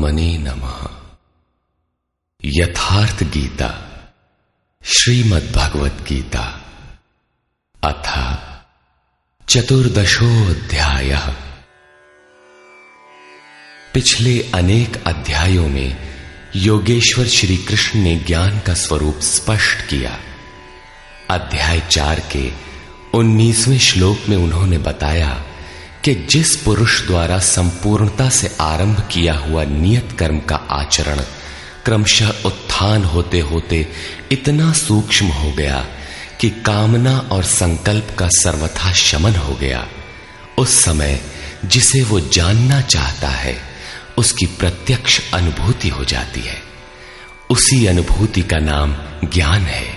परमात्मने नमः। यथार्थ गीता श्रीमद् भगवत गीता अथ चतुर्दशोध्याय पिछले अनेक अध्यायों में योगेश्वर श्री कृष्ण ने ज्ञान का स्वरूप स्पष्ट किया। अध्याय चार के उन्नीसवें श्लोक में उन्होंने बताया कि जिस पुरुष द्वारा संपूर्णता से आरंभ किया हुआ नियत कर्म का आचरण क्रमशः उत्थान होते होते इतना सूक्ष्म हो गया कि कामना और संकल्प का सर्वथा शमन हो गया। उस समय जिसे वो जानना चाहता है, उसकी प्रत्यक्ष अनुभूति हो जाती है। उसी अनुभूति का नाम ज्ञान है।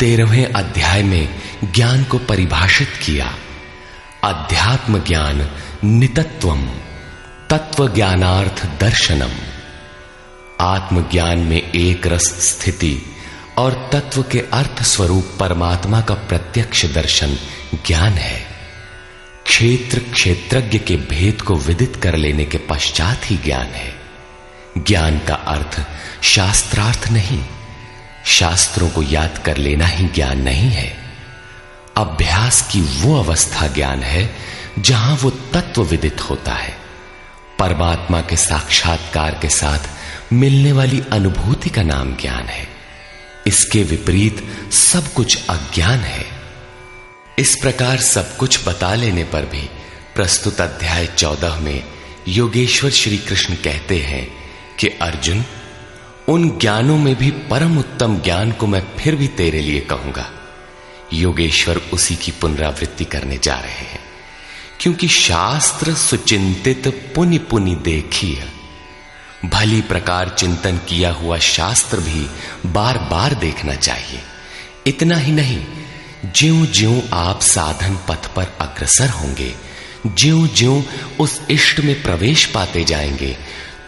तेरहवें अध्याय में ज्ञान को परिभाषित किया। अध्यात्म ज्ञान नितत्वम तत्व ज्ञानार्थ दर्शनम आत्मज्ञान में एक रस स्थिति और तत्व के अर्थ स्वरूप परमात्मा का प्रत्यक्ष दर्शन ज्ञान है। क्षेत्र क्षेत्रज्ञ के भेद को विदित कर लेने के पश्चात ही ज्ञान है। ज्ञान का अर्थ शास्त्रार्थ नहीं, शास्त्रों को याद कर लेना ही ज्ञान नहीं है। अभ्यास की वो अवस्था ज्ञान है जहाँ वो तत्व विदित होता है। परमात्मा के साक्षात्कार के साथ मिलने वाली अनुभूति का नाम ज्ञान है। इसके विपरीत सब कुछ अज्ञान है। इस प्रकार सब कुछ बता लेने पर भी प्रस्तुत अध्याय चौदह में योगेश्वर श्री कृष्ण कहते हैं कि, अर्जुन, उन ज्ञानों में भी परम उत्तम ज्ञान को मैं फिर भी तेरे लिए कहूँगा। योगेश्वर उसी की पुनरावृत्ति करने जा रहे हैं। क्योंकि शास्त्र सुचिंतित पुनि पुनि देखी है भली प्रकार चिंतन किया हुआ शास्त्र भी बार बार देखना चाहिए। इतना ही नहीं ज्यो ज्यो आप साधन पथ पर अग्रसर होंगे ज्यो ज्यो उस इष्ट में प्रवेश पाते जाएँगे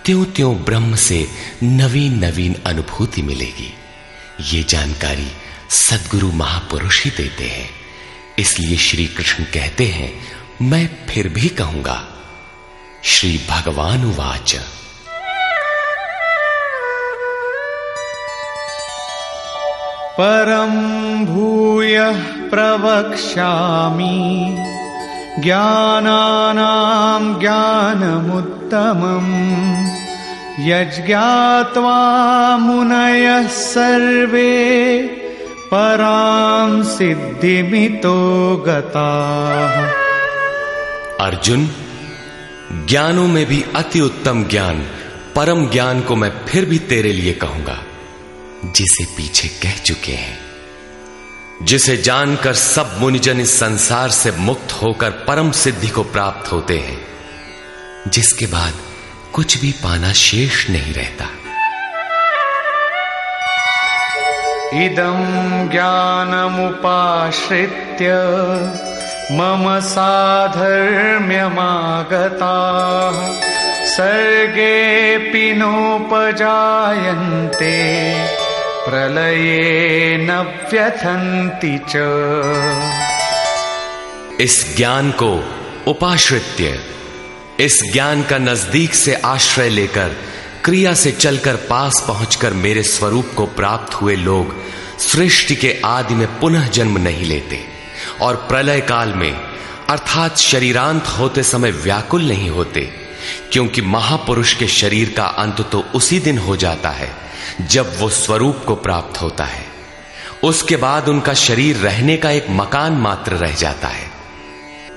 त्यों त्यों ब्रह्म से नवीन नवीन अनुभूति मिलेगी। ये जानकारी सदगुरु महापुरुष ही देते हैं। इसलिए श्री कृष्ण कहते हैं, मैं फिर भी कहूँगा, श्री भगवान वाच परम भूय प्रवक्ष्यामि, ज्ञानानां ज्ञानमुत्तमम्, यज्ञात्वा मुनयः सर्वे पराम सिद्धिमितो गता। अर्जुन, ज्ञानों में भी अति उत्तम ज्ञान, परम ज्ञान को मैं फिर भी तेरे लिए कहूँगा, जिसे पीछे कह चुके हैं, जिसे जानकर सब मुनिजन इस संसार से मुक्त होकर परम सिद्धि को प्राप्त होते हैं, जिसके बाद कुछ भी पाना शेष नहीं रहता। इदं ज्ञानमुपाश्रित्य मम साधर्म्यमागताः। सर्गेऽपि नोपजायन्ते, प्रलये न व्यथन्ति च। इस ज्ञान को उपाश्रित्य, इस ज्ञान का नज़दीक से आश्रय लेकर क्रिया से चलकर पास पहुंचकर मेरे स्वरूप को प्राप्त हुए लोग सृष्टि के आदि में पुनः जन्म नहीं लेते और प्रलय काल में, अर्थात शरीरांत होते समय व्याकुल नहीं होते, क्योंकि महापुरुष के शरीर का अंत तो उसी दिन हो जाता है, जब वो स्वरूप को प्राप्त होता है। उसके बाद उनका शरीर रहने का एक मकान मात्र रह जाता है।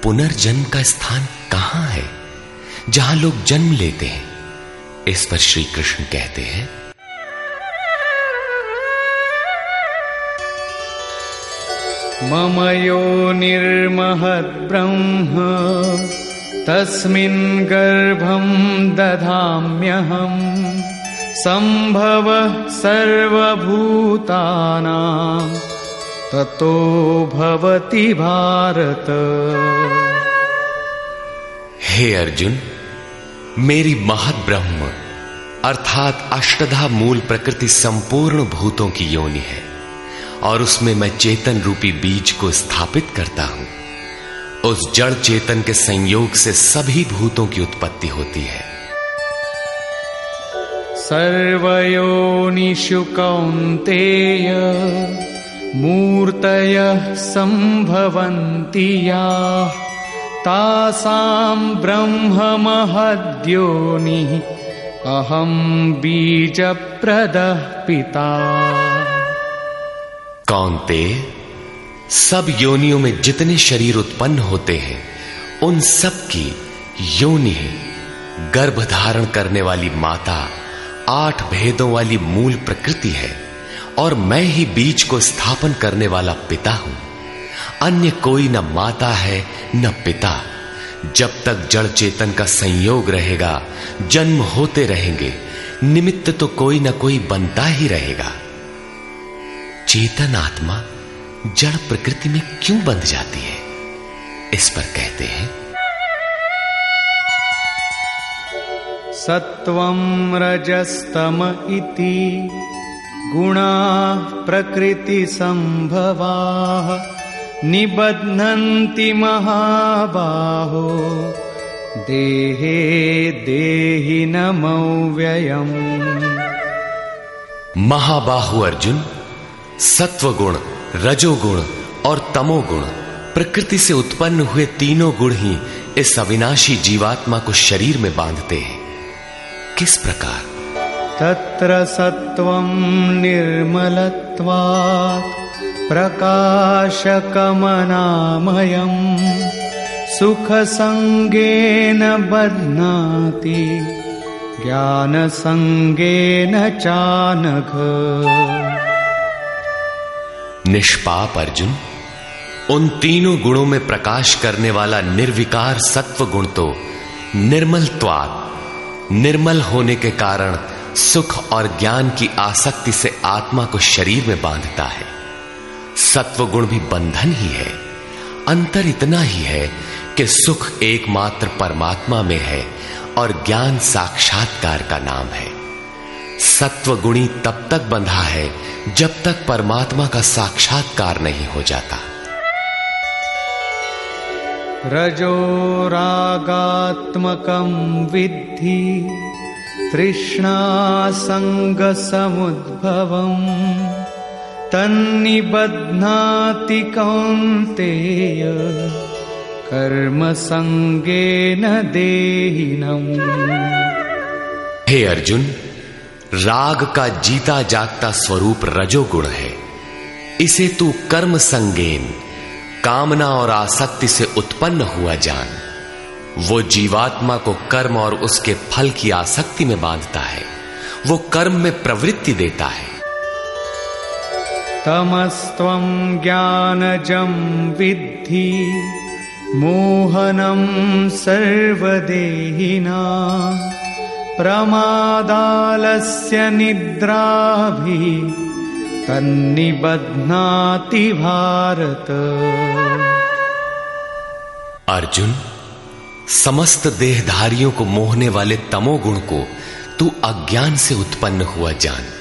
पुनर्जन्म का स्थान कहाँ है, जहाँ लोग जन्म लेते हैं? इस पर श्री कृष्ण कहते हैं मम यो निर्महद ब्रह्म तस्मिन् गर्भं दधाम्यहम् संभव सर्वभूतानां ततो भवति भारत। हे अर्जुन मेरी महत ब्रह्म, अर्थात अष्टधा मूल प्रकृति संपूर्ण भूतों की योनि है, और उसमें मैं चेतन रूपी बीज को स्थापित करता हूँ। उस जड़ चेतन के संयोग से सभी भूतों की उत्पत्ति होती है। सर्वयोनिषु कौन्तेय, मूर्तयः सम्भवन्ति तासाम् ब्रह्ममहद्योनिः अहम् बीजप्रदः पिता। कौनते सब योनियों में जितने शरीर उत्पन्न होते हैं, उन सब की योनि गर्भ धारण करने वाली माता आठ भेदों वाली मूल प्रकृति है, और मैं ही बीज को स्थापन करने वाला पिता हूँ। अन्य कोई न माता है, न पिता। जब तक जड़ चेतन का संयोग रहेगा, जन्म होते रहेंगे। निमित्त तो कोई ना कोई बनता ही रहेगा। चेतन आत्मा जड़ प्रकृति में क्यों बंध जाती है? इस पर कहते हैं। सत्वं रजस्तम इति गुणाः प्रकृतिसम्भवाः। निबध्नन्ति महाबाहो। देहे देहि नमव्ययम्। महाबाहु अर्जुन सत्वगुण रजोगुण और तमोगुण प्रकृति से उत्पन्न हुए तीनों गुण ही इस अविनाशी जीवात्मा को शरीर में बांधते हैं। किस प्रकार? तत्र सत्वं निर्मलत्वात्। प्रकाशकमनामयम् सुखसङ्गेन बध्नाति, ज्ञानसङ्गेन चानघ। निष्पाप अर्जुन, उन तीनों गुणों में प्रकाश करने वाला निर्विकार सत्व गुण तो निर्मल त्वात निर्मल होने के कारण सुख और ज्ञान की आसक्ति से आत्मा को शरीर में बांधता है। सत्व गुण भी बंधन ही है। अंतर इतना ही है कि सुख एकमात्र परमात्मा में है और ज्ञान साक्षात्कार का नाम है। सत्व गुणी तब तक बंधा है जब तक परमात्मा का साक्षात्कार नहीं हो जाता। रजो रागात्मकं विद्धि तृष्णासङ्गसमुद्भवम् तन्निबध्नाति कौन्तेय कर्मसङ्गेन देहिनम्। हे अर्जुन, राग का जीता जागता स्वरूप रजोगुण है। इसे तू कर्म संगेन कामना और आसक्ति से उत्पन्न हुआ जान। वो जीवात्मा को कर्म और उसके फल की आसक्ति में बांधता है। वो कर्म में प्रवृत्ति देता है। तमस्त्वं ज्ञानजं विद्धि, मोहनं सर्वदेहिना, प्रमादालस्य निद्राभिः तन्निबध्नाति भारत। अर्जुन, समस्त देहधारियों को मोहने वाले तमोगुण को तू अज्ञान से उत्पन्न हुआ जान।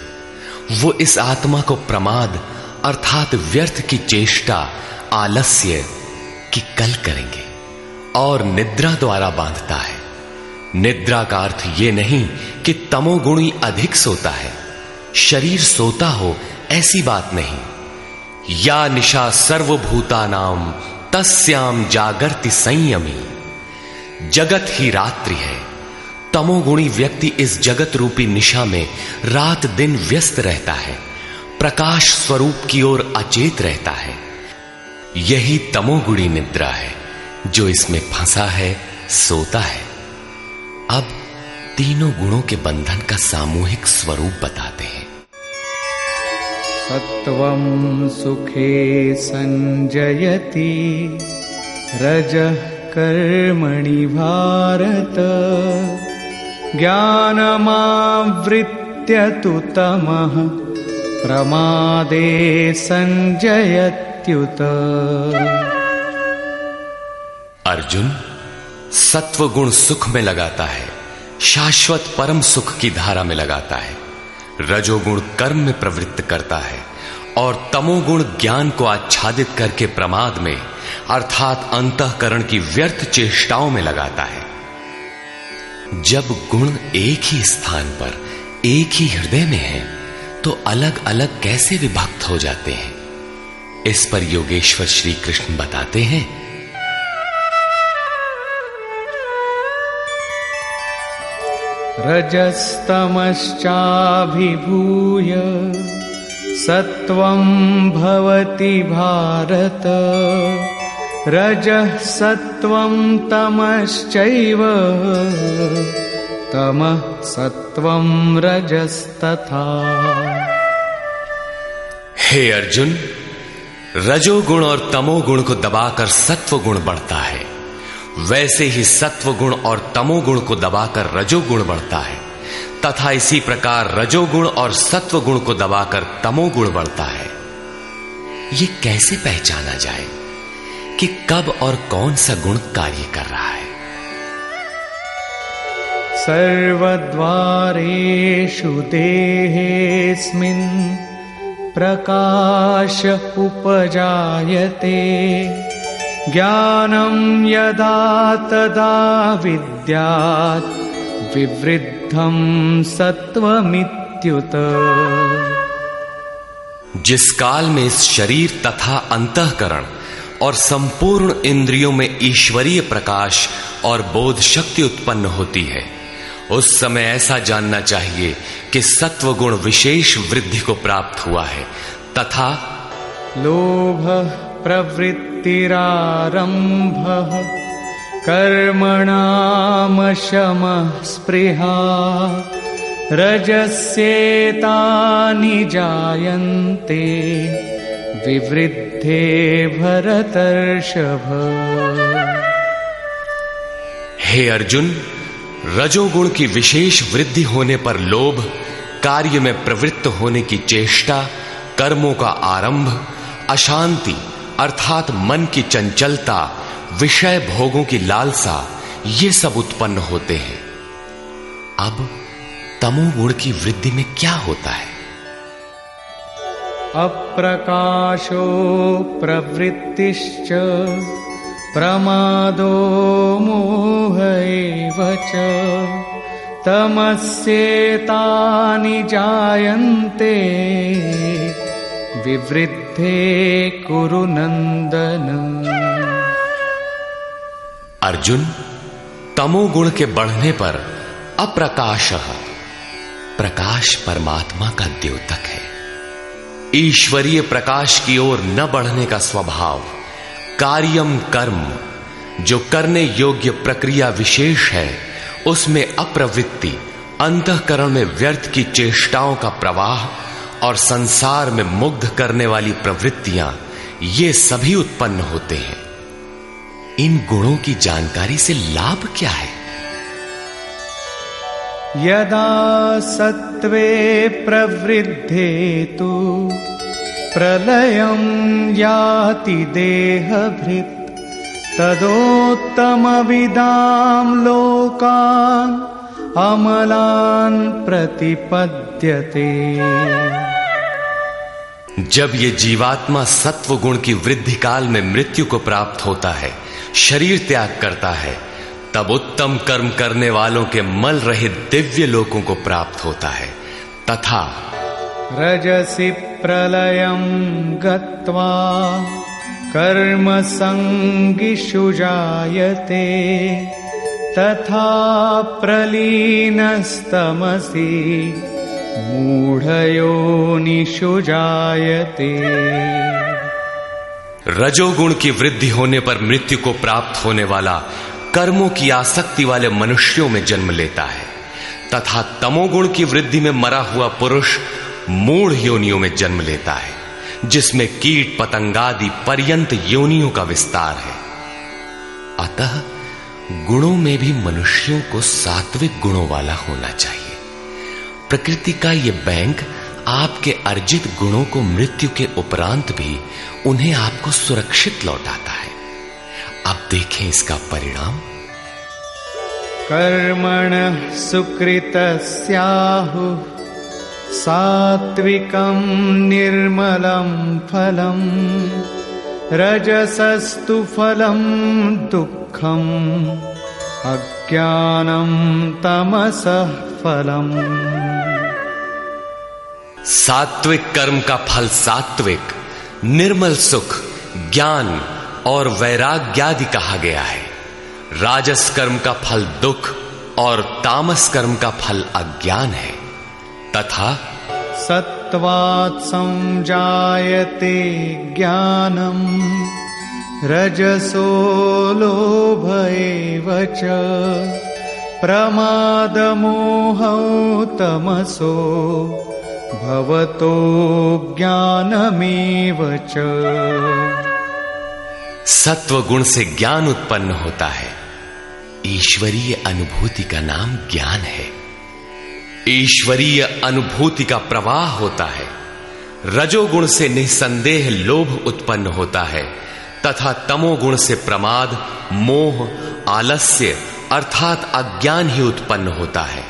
वो इस आत्मा को प्रमाद, अर्थात व्यर्थ की चेष्टा, आलस्य की कल करेंगे और निद्रा द्वारा बांधता है। निद्रा का अर्थ यह नहीं कि तमोगुणी अधिक सोता है। शरीर सोता हो ऐसी बात नहीं। या निशा सर्वभूता नाम तस्याम जागरति संयमी। जगत ही रात्रि है। तमोगुणी व्यक्ति इस जगत रूपी निशा में रात दिन व्यस्त रहता है, प्रकाश स्वरूप की ओर अचेत रहता है। यही तमोगुणी निद्रा है, जो इसमें फंसा है, सोता है। अब तीनों गुणों के बंधन का सामूहिक स्वरूप बताते हैं। सत्वं सुखे सञ्जयति रजः कर्मणि भारत। ज्ञानमावृत्य तु तमः प्रमादे सञ्जयत्युत अर्जुन सत्व गुण सुख में लगाता है, शाश्वत परम सुख की धारा में लगाता है, रजोगुण कर्म में प्रवृत्त करता है, और तमोगुण ज्ञान को आच्छादित करके प्रमाद में, अर्थात अंतकरण की व्यर्थ चेष्टाओं में लगाता है। जब गुण एक ही स्थान पर, एक ही हृदय में है तो अलग अलग कैसे विभक्त हो जाते हैं? इस पर योगेश्वर श्री कृष्ण बताते हैं। रजस्तमश्चाभिभूय सत्वं भवति भारत। रजः सत्वं तमश्चैव। तमः सत्वं रजस्तथा। हे अर्जुन रजोगुण और तमोगुण को दबाकर सत्व गुण बढ़ता है। वैसे ही सत्व गुण और तमोगुण को दबाकर रजोगुण बढ़ता है। तथा इसी प्रकार रजोगुण और सत्व गुण को दबाकर तमोगुण बढ़ता है। ये कैसे पहचाना जाए? कि कब और कौन सा गुण कार्य कर रहा है। सर्वद्वारेषु देहेऽस्मिन् प्रकाश उपजायते। ज्ञानं यदा तदा विद्यात् विवृद्धं सत्वमित्युत जिस काल में इस शरीर तथा अंतकरण और संपूर्ण इंद्रियों में ईश्वरीय प्रकाश और बोध शक्ति उत्पन्न होती है। उस समय ऐसा जानना चाहिए कि सत्व गुण विशेष वृद्धि को प्राप्त हुआ है, तथा लोभ प्रवृत्तिरारम्भः कर्मणामशमः स्पृहा रजस्येतानि जायन्ते। विवृद्धे भरतर्षभ। हे अर्जुन, रजोगुण की विशेष वृद्धि होने पर लोभ, कार्य में प्रवृत्त होने की चेष्टा, कर्मों का आरंभ, अशांति अर्थात मन की चंचलता, विषय भोगों की लालसा, ये सब उत्पन्न होते हैं। अब तमोगुण की वृद्धि में क्या होता है? अप्रकाशो प्रवृत्तिश्च, प्रमादो मोह एव च। तमस्येतानि जायन्ते, विवृद्धे कुरु नन्दन। अर्जुन तमोगुण के बढ़ने पर अप्रकाश, प्रकाश परमात्मा का द्योतक है। ईश्वरीय प्रकाश की ओर न बढ़ने का स्वभाव। कार्यम कर्म, जो करने योग्य प्रक्रिया विशेष है, उसमें अप्रवृत्ति, अंतकरण में व्यर्थ की चेष्टाओं का प्रवाह और संसार में मुग्ध करने वाली प्रवृत्तियाँ, ये सभी उत्पन्न होते हैं। इन गुणों की जानकारी से लाभ क्या है? यदा सत्त्वे प्रवृद्धे तु प्रलयं याति देहभृत्, तदोत्तमविदां लोकान् अमलान् प्रतिपद्यते। जब ये जीवात्मा सत्व गुण की वृद्धि काल में मृत्यु को प्राप्त होता है, शरीर त्याग करता है तब उत्तम कर्म करने वालों के मल रहित दिव्य लोकों को प्राप्त होता है। तथा रजसि प्रलयं गत्वा कर्मसङ्गिषु जायते तथा प्रलीनस्तमसि मूढयोनिषु जायते। रजोगुण की वृद्धि होने पर मृत्यु को प्राप्त होने वाला कर्मों की आसक्ति वाले मनुष्यों में जन्म लेता है, तथा तमोगुण की वृद्धि में मरा हुआ पुरुष मूढ़ योनियों में जन्म लेता है, जिसमें कीट पतंगादि पर्यंत योनियों का विस्तार है। अतः गुणों में भी मनुष्यों को सात्विक गुणों वाला होना चाहिए। प्रकृति का यह बैंक आपके अर्जित गुणों को मृत्यु के उपरांत भी उन्हें आपको सुरक्षित लौटाता है। अब देखें इसका परिणाम। कर्मण सुकृत स्याहु सात्विकं निर्मलं फलं रजसस्तु फलं दुःखम् अज्ञानं तमसः फलम् सात्विक कर्म का फल सात्विक निर्मल सुख ज्ञान और वैराग्यादि कहा गया है। राजस कर्म का फल दुख और तामस कर्म का फल अज्ञान है। तथा सत्वात् संजायते ज्ञानम, रजसो लोभ च, प्रमादमोहौ तमसो, भवतो ज्ञानमेव च। सत्व गुण से ज्ञान उत्पन्न होता है। ईश्वरीय अनुभूति का नाम ज्ञान है। ईश्वरीय अनुभूति का प्रवाह होता है। रजोगुण से निसंदेह लोभ उत्पन्न होता है। तथा तमोगुण से प्रमाद, मोह, आलस्य अर्थात अज्ञान ही उत्पन्न होता है।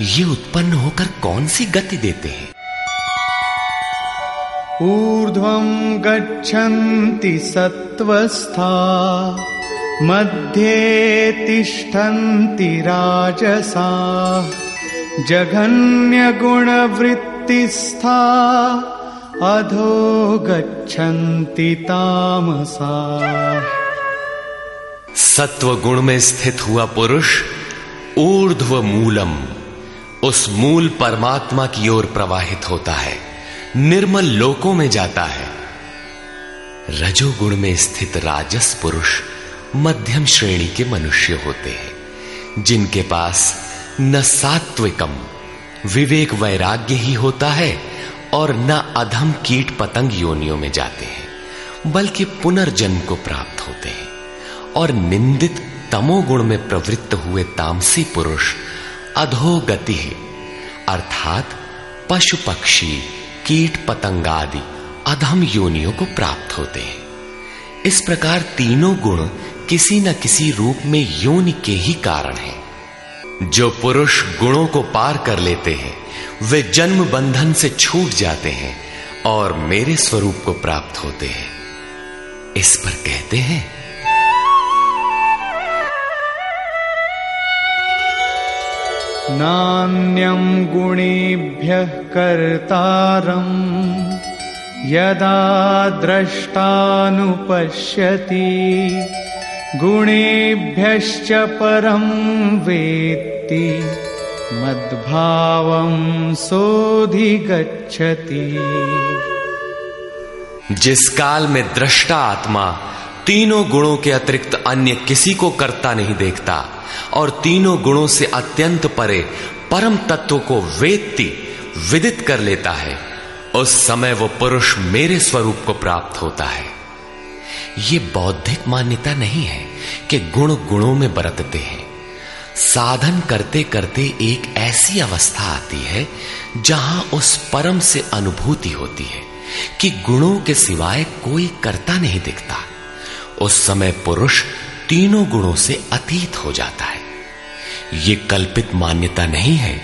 ये उत्पन्न होकर कौन सी गति देते हैं? ऊर्ध्वं गच्छन्ति सत्त्वस्था, मध्ये तिष्ठन्ति राजसा, जघन्यगुणवृत्तिस्था, अधो गच्छन्ति तामसा। सत्व गुण में स्थित हुआ पुरुष ऊर्ध्व मूलम उस मूल परमात्मा की ओर प्रवाहित होता है। निर्मल लोकों में जाता है। रजोगुण में स्थित राजस पुरुष मध्यम श्रेणी के मनुष्य होते हैं, जिनके पास न सात्विकम, विवेक वैराग्य ही होता है और न अधम कीट पतंग योनियों में जाते हैं, बल्कि पुनर्जन्म को प्राप्त होते हैं। और निंदित तमोगुण में प्रवृत्त हुए तामसी पुरुष अधोगति अर्थात पशु पक्षी कीट पतंगादि अधम योनियों को प्राप्त होते हैं। इस प्रकार तीनों गुण किसी न किसी रूप में योनि के ही कारण हैं। जो पुरुष गुणों को पार कर लेते हैं, वे जन्म बंधन से छूट जाते हैं और मेरे स्वरूप को प्राप्त होते हैं। इस पर कहते हैं नान्यं गुणेभ्यः कर्तारम् यदा द्रष्टानुपश्यति। गुणेभ्यश्च परं वेत्ति, मद्भावं सोधिगच्छति जिस काल में दृष्टा आत्मा तीनों गुणों के अतिरिक्त अन्य किसी को करता नहीं देखता, और तीनों गुणों से अत्यंत परे परम तत्व को वेत्ति विदित कर लेता है। उस समय वो पुरुष मेरे स्वरूप को प्राप्त होता है। ये बौद्धिक मान्यता नहीं है कि गुण गुणों में बरतते हैं। साधन करते करते एक ऐसी अवस्था आती है जहाँ उस परम से अनुभूति होती है कि गुणों के सिवाय कोई करता नहीं दिखता। उस समय पुरुष तीनों गुणों से अतीत हो जाता है। ये कल्पित मान्यता नहीं है,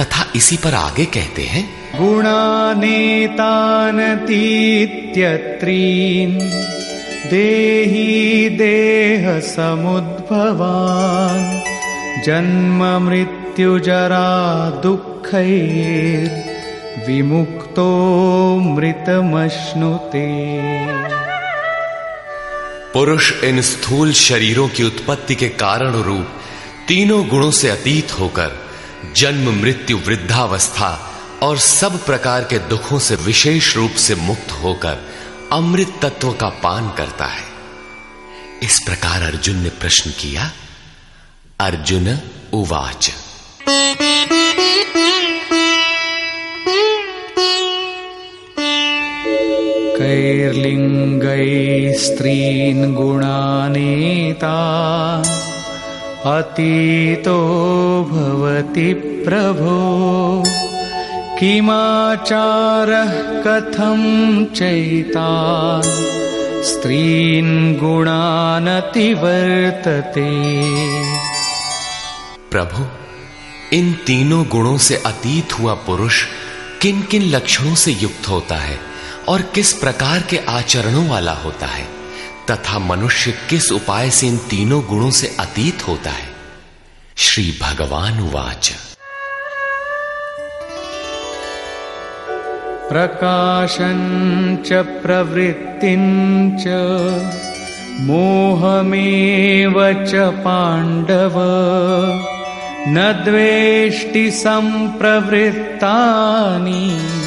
तथा इसी पर आगे कहते हैं, गुणानेतानतीत्यत्रीन्, देही देह समुद्भवान्, जन्म मृत्युजरा दुःखैर्, विमुक्तो मृतमश्नुते। पुरुष इन स्थूल शरीरों की उत्पत्ति के कारण रूप तीनों गुणों से अतीत होकर जन्म, मृत्यु, वृद्धावस्था और सब प्रकार के दुखों से विशेष रूप से मुक्त होकर अमृत तत्व का पान करता है। इस प्रकार अर्जुन ने प्रश्न किया, अर्जुन, उवाच। स्त्रीन् गुणानेता अतीतो भवति प्रभो। किमाचारः कथं चैतान् स्त्रीन् गुणानतिवर्तते प्रभु, इन तीनों गुणों से अतीत हुआ पुरुष किन किन लक्षणों से युक्त होता है? और किस प्रकार के आचरणों वाला होता है, तथा मनुष्य किस उपाय से इन तीनों गुणों से अतीत होता है? श्री भगवान वाच। उवाच प्रकाशञ्च प्रवृत्तिञ्च मोहमेव च, पाण्डव। न द्वेष्टि सम्प्रवृत्तानि।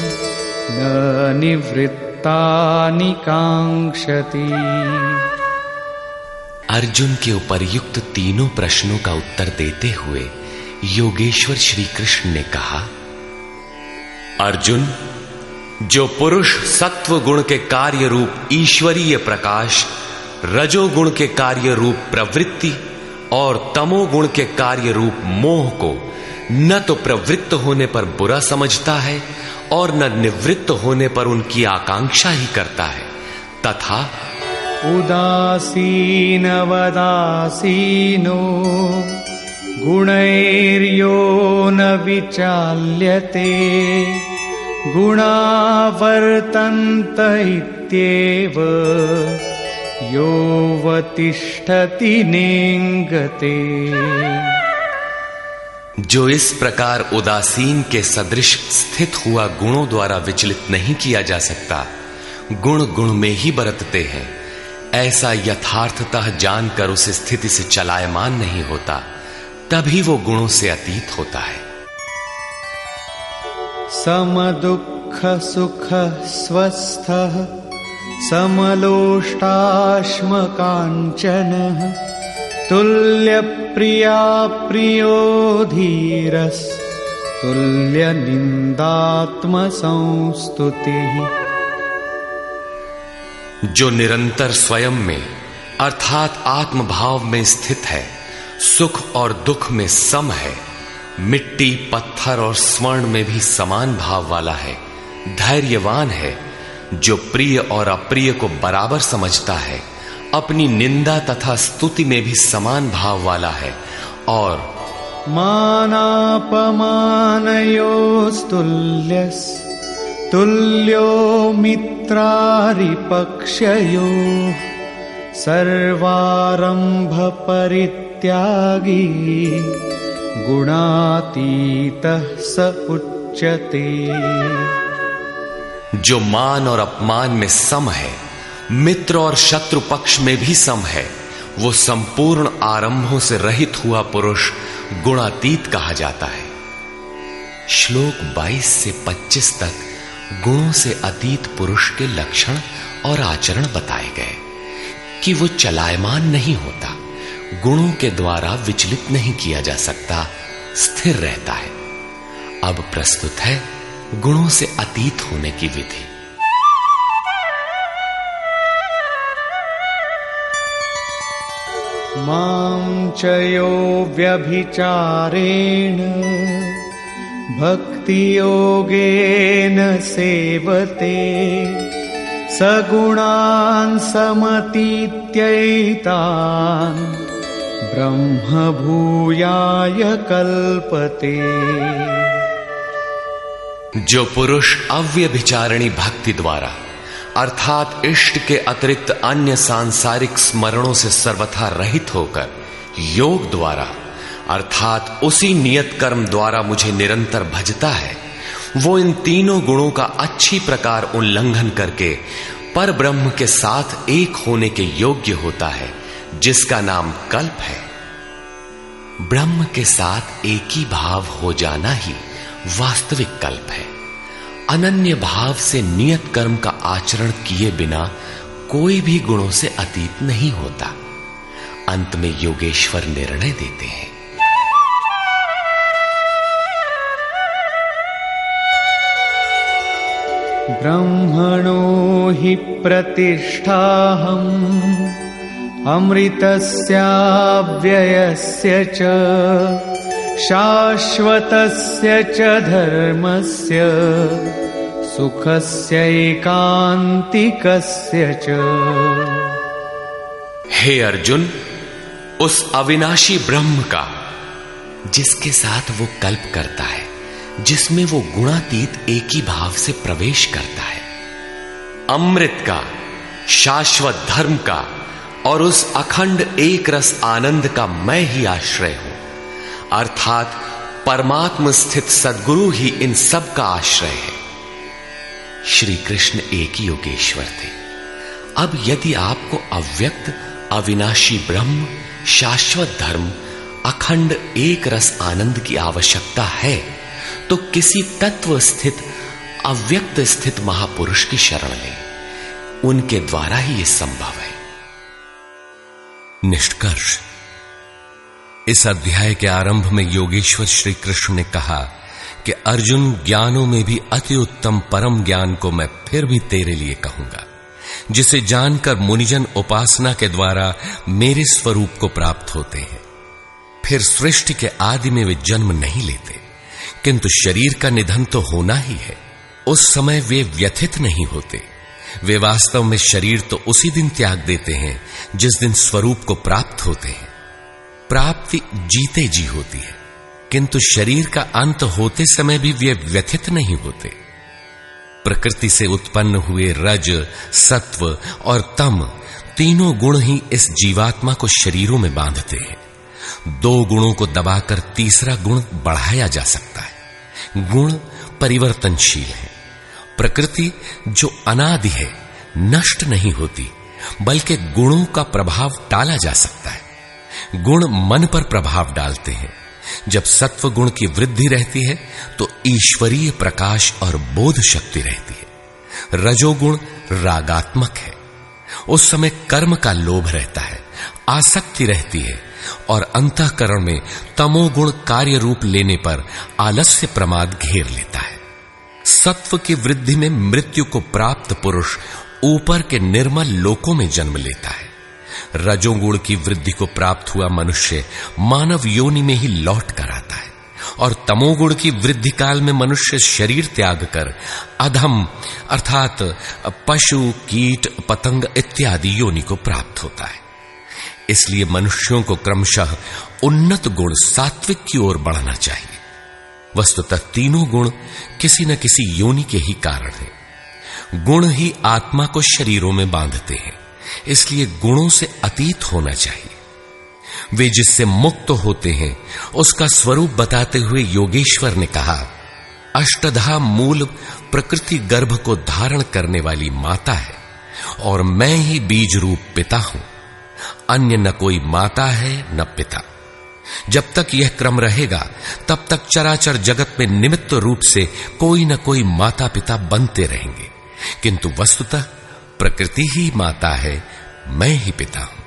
न निवृत्तानि अर्जुन के उपर्युक्त तीनों प्रश्नों का उत्तर देते हुए योगेश्वर श्री कृष्ण ने कहा, अर्जुन, जो पुरुष सत्व गुण के कार्य रूप ईश्वरीय प्रकाश, रजोगुण के कार्य रूप प्रवृत्ति और तमोगुण के कार्य रूप मोह को न तो प्रवृत्त होने पर बुरा समझता है और न निवृत्त होने पर उनकी आकांक्षा ही करता है। तथा उदासीनवदासीनो, गुणैर्यो न विचाल्यते गुणावर्तन्त इत्येव योवतिष्ठति नेङ्गते। जो इस प्रकार उदासीन के सदृश स्थित हुआ गुणों द्वारा विचलित नहीं किया जा सकता, गुण गुण में ही बरतते हैं। ऐसा यथार्थतः जानकर उस स्थिति से चलायमान नहीं होता, तभी वो गुणों से अतीत होता है। समदुःख सुख स्वस्थः समलोष्टाश्मकाञ्चनः तुल्यप्रिया प्रियो धीरस्, तुल्यनिन्दात्मसंस्तुतिः। जो निरंतर स्वयं में, अर्थात आत्मभाव में स्थित है, सुख और दुख में सम है, मिट्टी, पत्थर और स्वर्ण में भी समान भाव वाला है, धैर्यवान है, जो प्रिय और अप्रिय को बराबर समझता है। अपनी निंदा तथा स्तुति में भी समान भाव वाला है और मानापमानयोस्तुल्यस् तुल्यो मित्रारिपक्षयो सर्वारंभ परित्यागी गुणातीतः स उच्यते। जो मान और अपमान में सम है मित्र और शत्रु पक्ष में भी सम है। वो संपूर्ण आरंभों से रहित हुआ पुरुष गुणातीत कहा जाता है। श्लोक 22 से 25 तक गुणों से अतीत पुरुष के लक्षण और आचरण बताए गए कि वो चलायमान नहीं होता, गुणों के द्वारा विचलित नहीं किया जा सकता, स्थिर रहता है। अब प्रस्तुत है गुणों से अतीत होने की विधि। मां च यो व्यभिचारेण भक्तियोगेन सेवते सगुणान् समतीत्यैतान् ब्रह्मभूयाय कल्पते। जो पुरुष अव्यभिचारिणी भक्ति द्वारा अर्थात इष्ट के अतिरिक्त अन्य सांसारिक स्मरणों से सर्वथा रहित होकर योग द्वारा, अर्थात उसी नियत कर्म द्वारा मुझे निरंतर भजता है, वो इन तीनों गुणों का अच्छी प्रकार उल्लंघन करके पर ब्रह्म के साथ एक होने के योग्य होता है, जिसका नाम कल्प है। ब्रह्म के साथ एक ही भाव हो जाना ही वास्तविक कल्प है। अनन्य भाव से नियत कर्म का आचरण किए बिना कोई भी गुणों से अतीत नहीं होता। अंत में योगेश्वर निर्णय देते हैं। ब्रह्मणो हि प्रतिष्ठाहम्, अमृतस्याव्ययस्य च, शाश्वतस्य च धर्मस्य। सुखस्यैकान्तिकस्य च। हे अर्जुन, उस अविनाशी ब्रह्म का, जिसके साथ वो कल्प करता है, जिसमें वो गुणातीत एक ही भाव से प्रवेश करता है, अमृत का, शाश्वत धर्म का, और उस अखंड एक रस आनंद का मैं ही आश्रय हूँ, अर्थात परमात्म स्थित सदगुरु ही इन सब का आश्रय है। श्री कृष्ण एक ही योगेश्वर थे। अब यदि आपको अव्यक्त, अविनाशी ब्रह्म, शाश्वत धर्म, अखंड एक रस आनंद की आवश्यकता है तो किसी तत्व स्थित अव्यक्त स्थित महापुरुष की शरण लें। उनके द्वारा ही यह संभव है। निष्कर्ष। इस अध्याय के आरंभ में योगेश्वर श्री कृष्ण ने कहा कि अर्जुन ज्ञानों में भी अति उत्तम परम ज्ञान को मैं फिर भी तेरे लिए कहूँगा, जिसे जानकर मुनिजन उपासना के द्वारा मेरे स्वरूप को प्राप्त होते हैं। फिर सृष्टि के आदि में वे जन्म नहीं लेते, किंतु शरीर का निधन तो होना ही है। उस समय वे व्यथित नहीं होते। वे वास्तव में शरीर तो उसी दिन त्याग देते हैं, जिस दिन स्वरूप को प्राप्त होते हैं। प्राप्ति जीते जी होती है। किंतु शरीर का अंत होते समय भी वे व्यथित नहीं होते। प्रकृति से उत्पन्न हुए रज, सत्व और तम तीनों गुण ही इस जीवात्मा को शरीरों में बांधते हैं। दो गुणों को दबाकर तीसरा गुण बढ़ाया जा सकता है। गुण परिवर्तनशील है। प्रकृति जो अनादि है, नष्ट नहीं होती, बल्कि गुणों का प्रभाव टाला जा सकता है। गुण मन पर प्रभाव डालते हैं। जब सत्व गुण की वृद्धि रहती है तो ईश्वरीय प्रकाश और बोध शक्ति रहती है। रजोगुण रागात्मक है। उस समय कर्म का लोभ रहता है, आसक्ति रहती है, और अंतकरण में तमोगुण कार्य रूप लेने पर आलस्य प्रमाद घेर लेता है। सत्व की वृद्धि में मृत्यु को प्राप्त पुरुष ऊपर के निर्मल लोकों में जन्म लेता है। रजोगुण की वृद्धि को प्राप्त हुआ मनुष्य मानव योनि में ही लौट कर आता है और तमोगुण की वृद्धि काल में मनुष्य शरीर त्याग कर अधम, अर्थात पशु, कीट, पतंग इत्यादि योनि को प्राप्त होता है। इसलिए मनुष्यों को क्रमशः उन्नत गुण सात्विक की ओर बढ़ना चाहिए। वस्तुतः तीनों गुण किसी न किसी योनि के ही कारण है। गुण ही आत्मा को शरीरों में बांधते हैं। इसलिए गुणों से अतीत होना चाहिए। वे जिससे मुक्त होते हैं, उसका स्वरूप बताते हुए योगेश्वर ने कहा, अष्टधा मूल प्रकृति गर्भ को धारण करने वाली माता है, और मैं ही बीज रूप पिता हूँ। अन्य न कोई माता है, न पिता। जब तक यह क्रम रहेगा, तब तक चराचर जगत में निमित्त रूप से कोई न कोई माता पिता बनते रहेंगे। किंतु वस्तुतः प्रकृति ही माता है, मैं ही पिता हूँ।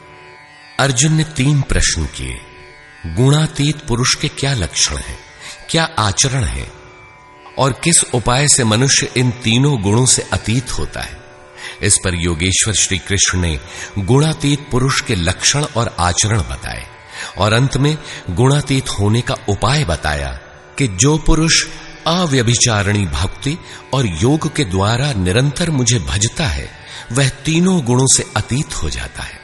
अर्जुन ने तीन प्रश्न किए। गुणातीत पुरुष के क्या लक्षण हैं? क्या आचरण है? और किस उपाय से मनुष्य इन तीनों गुणों से अतीत होता है? इस पर योगेश्वर श्री कृष्ण ने गुणातीत पुरुष के लक्षण और आचरण बताए और अंत में गुणातीत होने का उपाय बताया कि जो पुरुष अव्यभिचारणी भक्ति और योग के द्वारा निरंतर मुझे भजता है वह तीनों गुणों से अतीत हो जाता है।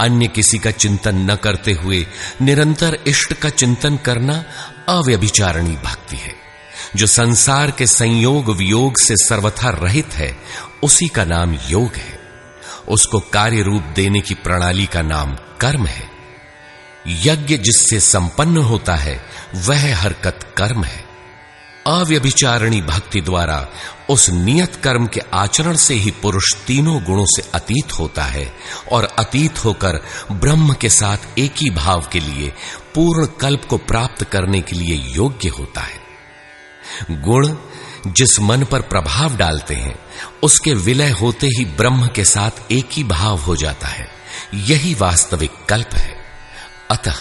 अन्य किसी का चिंतन न करते हुए, निरंतर इष्ट का चिंतन करना अव्यभिचारणी भक्ति है। जो संसार के संयोग वियोग से सर्वथा रहित है, उसी का नाम योग है। उसको कार्य रूप देने की प्रणाली का नाम कर्म है। यज्ञ जिससे संपन्न होता है, वह हरकत कर्म है। अव्यभिचारणी भक्ति द्वारा उस नियत कर्म के आचरण से ही पुरुष तीनों गुणों से अतीत होता है और अतीत होकर ब्रह्म के साथ एक ही भाव के लिए, पूर्ण कल्प को प्राप्त करने के लिए योग्य होता है। गुण जिस मन पर प्रभाव डालते हैं, उसके विलय होते ही ब्रह्म के साथ एक ही भाव हो जाता है। यही वास्तविक कल्प है। अतः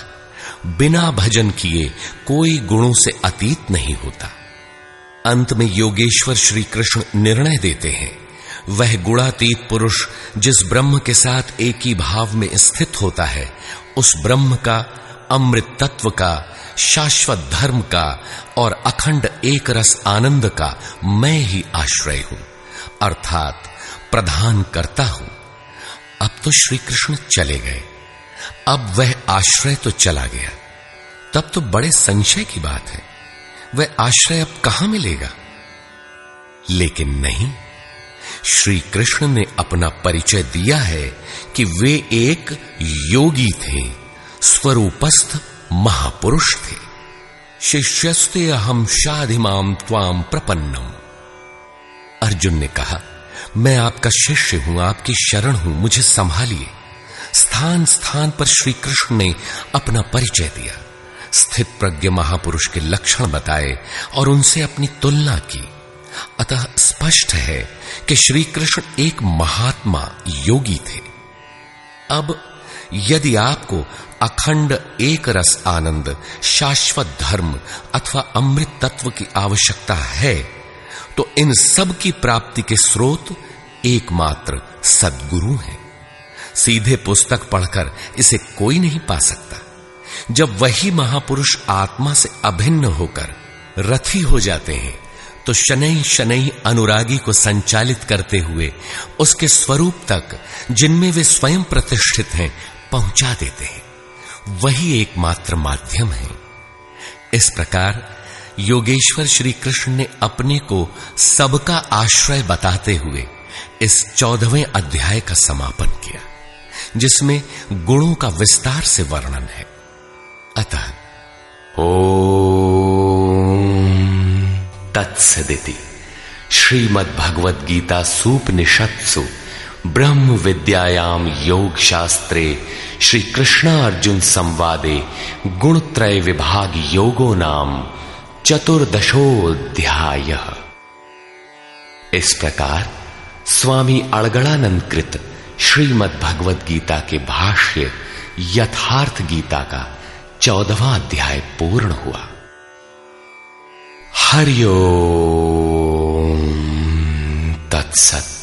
बिना भजन किए कोई गुणों से अतीत नहीं होता। अंत में योगेश्वर श्री कृष्ण निर्णय देते हैं। वह गुणातीत पुरुष जिस ब्रह्म के साथ एक ही भाव में स्थित होता है, उस ब्रह्म का, अमृत तत्व का, शाश्वत धर्म का और अखंड एक रस आनंद का मैं ही आश्रय हूँ, अर्थात प्रधान करता हूँ। अब तो श्री कृष्ण चले गए। अब वह आश्रय तो चला गया। तब तो बड़े संशय की बात है। वह आश्रय अब कहाँ मिलेगा? लेकिन नहीं श्री कृष्ण ने अपना परिचय दिया है कि वे एक योगी थे, स्वरूपस्थ महापुरुष थे। शिष्यस्ते अहम शाधिमाम त्वाम प्रपन्नम। अर्जुन ने कहा, मैं आपका शिष्य हूँ, आपकी शरण हूँ, मुझे संभालिए। स्थान स्थान पर श्री कृष्ण ने अपना परिचय दिया। स्थित प्रज्ञ महापुरुष के लक्षण बताए और उनसे अपनी तुलना की। अतः स्पष्ट है कि श्री कृष्ण एक महात्मा योगी थे। अब यदि आपको अखंड एक रस आनंद, शाश्वत धर्म अथवा अमृत तत्व की आवश्यकता है तो इन सब की प्राप्ति के स्रोत एकमात्र सदगुरु हैं। सीधे पुस्तक पढ़कर इसे कोई नहीं पा सकता। जब वही महापुरुष आत्मा से अभिन्न होकर रथी हो जाते हैं तो शनै शनै अनुरागी को संचालित करते हुए उसके स्वरूप तक जिनमें वे स्वयं प्रतिष्ठित हैं, पहुँचा देते हैं। वही एकमात्र माध्यम है। इस प्रकार योगेश्वर श्री कृष्ण ने अपने को सबका आश्रय बताते हुए इस चौदहवें अध्याय का समापन किया, जिसमें गुणों का विस्तार से वर्णन है। अतः। ओ तत्सदिति। श्रीमद्भगवद गीता सूपनिषत्सु ब्रह्म विद्यायाम योग शास्त्रे श्री कृष्णार्जुन संवादे गुणत्रय विभाग योगो नाम चतुर्दशोध्याय इस प्रकार स्वामी अड़गड़ानंद कृत श्रीमद भगवद गीता के भाष्य यथार्थ गीता का चौदवा अध्याय पूर्ण हुआ। हरिओ तत्सत।